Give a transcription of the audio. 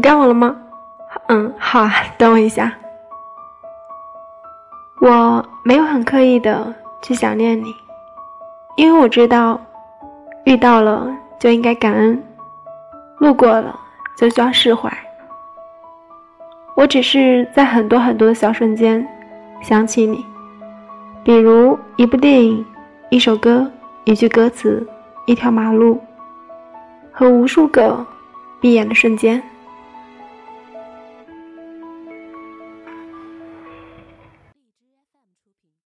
该我了吗？嗯好啊等我一下。我没有很刻意的去想念你因为我知道遇到了就应该感恩路过了就需要释怀。我只是在很多很多的小瞬间想起你比如一部电影一首歌一句歌词一条马路和无数个闭眼的瞬间。